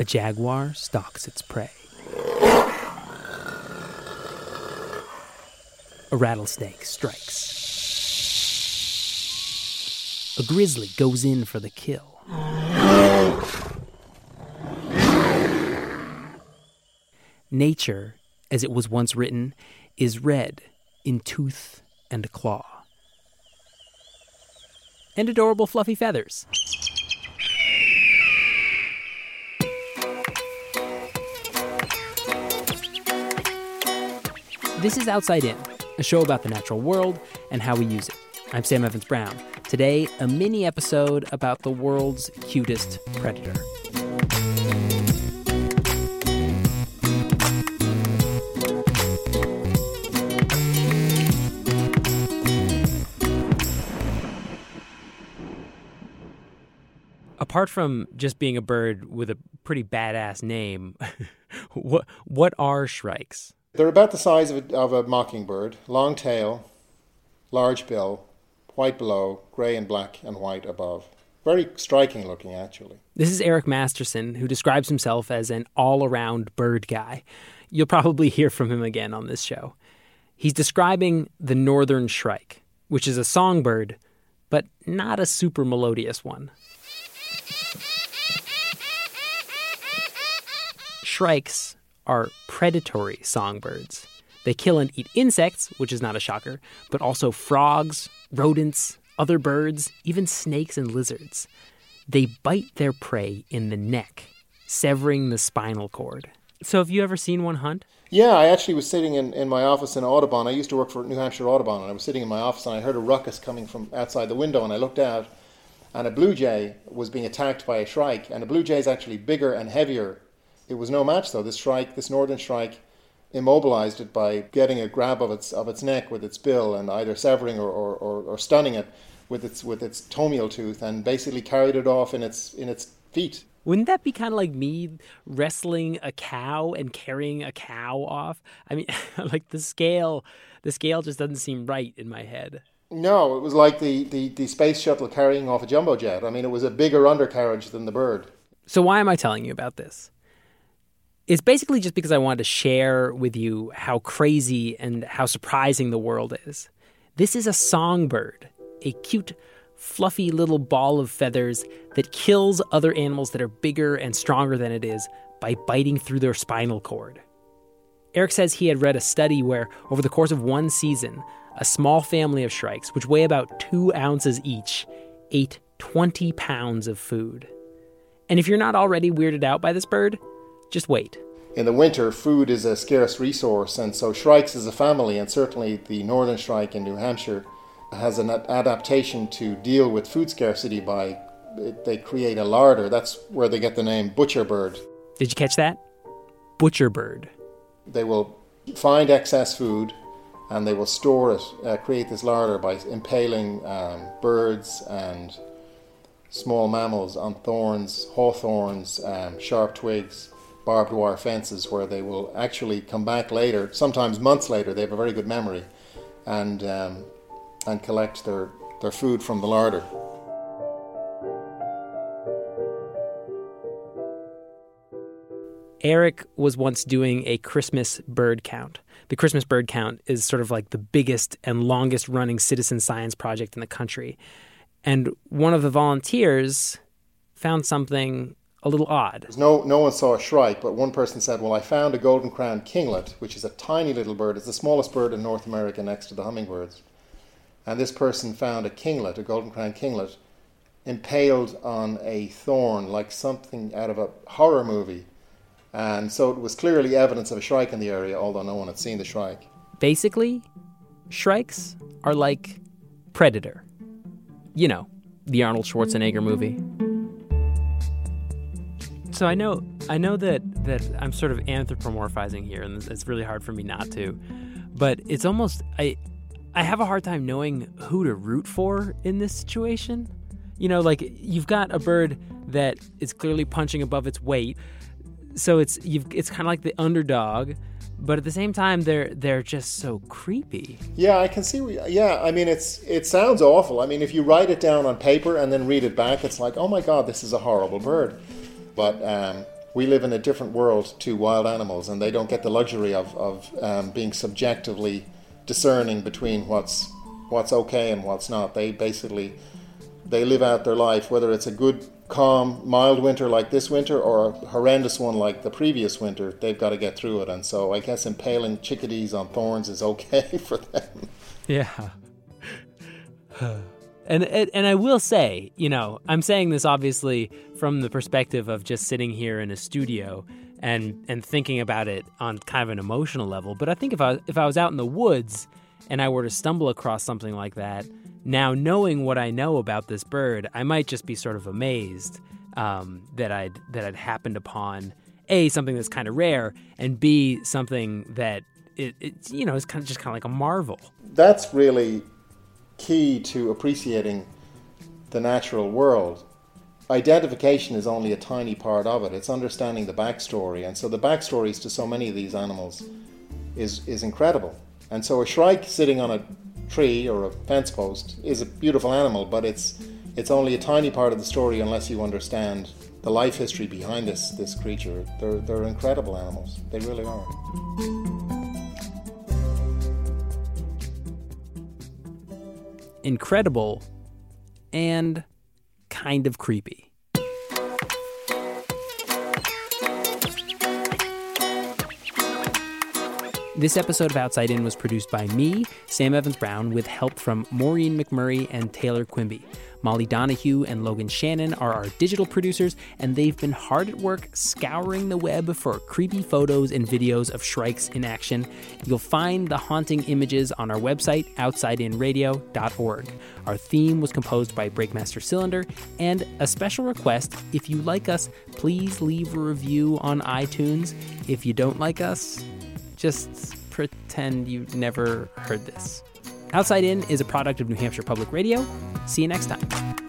A jaguar stalks its prey. A rattlesnake strikes. A grizzly goes in for the kill. Nature, as it was once written, is red in tooth and claw. And adorable fluffy feathers. This is Outside In, a show about the natural world and how we use it. I'm Sam Evans Brown. Today, a mini episode about the world's cutest predator. Apart from just being a bird with a pretty badass name, what what are shrikes? They're about the size of a, of a mockingbird, long tail, large bill, white below, grey and black and white above. Very striking looking, actually. This is Eric Masterson, who describes himself as an all around bird guy. You'll probably hear from him again on this show. He's describing the northern shrike, which is a songbird, but not a super melodious one. Shrikes are predatory songbirds. They kill and eat insects, which is not a shocker, but also frogs, rodents, other birds, even snakes and lizards. They bite their prey in the neck, severing the spinal cord. So, have you ever seen one hunt? Yeah, I actually was sitting in, in my office in Audubon. I used to work for New Hampshire Audubon, and I was sitting in my office and I heard a ruckus coming from outside the window, and I looked out, and a blue jay was being attacked by a shrike, and a blue jay is actually bigger and heavier. It was no match though. This shrike, this northern shrike, immobilized it by getting a grab of its of its neck with its bill and either severing or, or, or, or stunning it with its with its toenail tooth, and basically carried it off in its in its feet. Wouldn't that be kind of like me wrestling a cow and carrying a cow off? I mean, like the scale, the scale just doesn't seem right in my head. No, it was like the, the, the space shuttle carrying off a jumbo jet. I mean, it was a bigger undercarriage than the bird. So why am I telling you about this? It's basically just because I wanted to share with you how crazy and how surprising the world is. This is a songbird, a cute, fluffy little ball of feathers that kills other animals that are bigger and stronger than it is by biting through their spinal cord. Eric says he had read a study where, over the course of one season, a small family of shrikes, which weigh about two ounces each, ate 20 pounds of food. And if you're not already weirded out by this bird, just wait. In the winter, food is a scarce resource, and so shrikes as a family, and certainly the northern shrike in New Hampshire, has an adaptation to deal with food scarcity by they create a larder. That's where they get the name butcher bird. Did you catch that? Butcher bird. They will find excess food and they will store it, uh, create this larder by impaling um, birds and small mammals on thorns, hawthorns, um, sharp twigs, barbed wire fences, where they will actually come back later, sometimes months later. They have a very good memory, and um, and collect their, their food from the larder. Eric was once doing a Christmas bird count. The Christmas bird count is sort of like the biggest and longest running citizen science project in the country. And one of the volunteers found something a little odd. No, no one saw a shrike, but one person said, Well, I found a golden crowned kinglet, which is a tiny little bird. It's the smallest bird in North America next to the hummingbirds. And this person found a kinglet, a golden crowned kinglet, impaled on a thorn like something out of a horror movie. And so it was clearly evidence of a shrike in the area, although no one had seen the shrike. Basically, shrikes are like Predator. You know, the Arnold Schwarzenegger movie. So I know I know that that I'm sort of anthropomorphizing here and it's really hard for me not to. But it's almost I I have a hard time knowing who to root for in this situation. You know, like you've got a bird that is clearly punching above its weight so it's you've it's kind of like the underdog, but at the same time they're they're just so creepy. Yeah, I can see. Yeah, I mean it's it sounds awful. I mean if you write it down on paper and then read it back, it's like oh my god, this is a horrible bird. But um, we live in a different world to wild animals, and they don't get the luxury of of um, being subjectively discerning between what's what's okay and what's not. They basically they live out their life, whether it's a good calm, mild winter like this winter or a horrendous one like the previous winter, they've got to get through it. And so I guess impaling chickadees on thorns is okay for them. Yeah. and and I will say, you know, I'm saying this obviously from the perspective of just sitting here in a studio and and thinking about it on kind of an emotional level. But I think if I if I was out in the woods and I were to stumble across something like that, now, knowing what I know about this bird, I might just be sort of amazed um, that I'd that I'd happened upon a something that's kind of rare, and b something that it, it you know is kind of just kind of like a marvel. That's really key to appreciating the natural world. Identification is only a tiny part of it. It's understanding the backstory, and so the backstories to so many of these animals is is incredible. And so a shrike sitting on a tree or a fence post is a beautiful animal, but it's it's only a tiny part of the story unless you understand the life history behind this this creature. They're they're incredible animals. They really are. Incredible and kind of creepy. This episode of Outside In was produced by me, Sam Evans Brown, with help from Maureen McMurray and Taylor Quimby. Molly Donahue and Logan Shannon are our digital producers, and they've been hard at work scouring the web for creepy photos and videos of shrikes in action. You'll find the haunting images on our website, outsideinradio.org. Our theme was composed by Breakmaster Cylinder, and a special request if you like us, please leave a review on iTunes. If you don't like us, just pretend you never heard this. Outside In is a product of New Hampshire Public Radio. See you next time.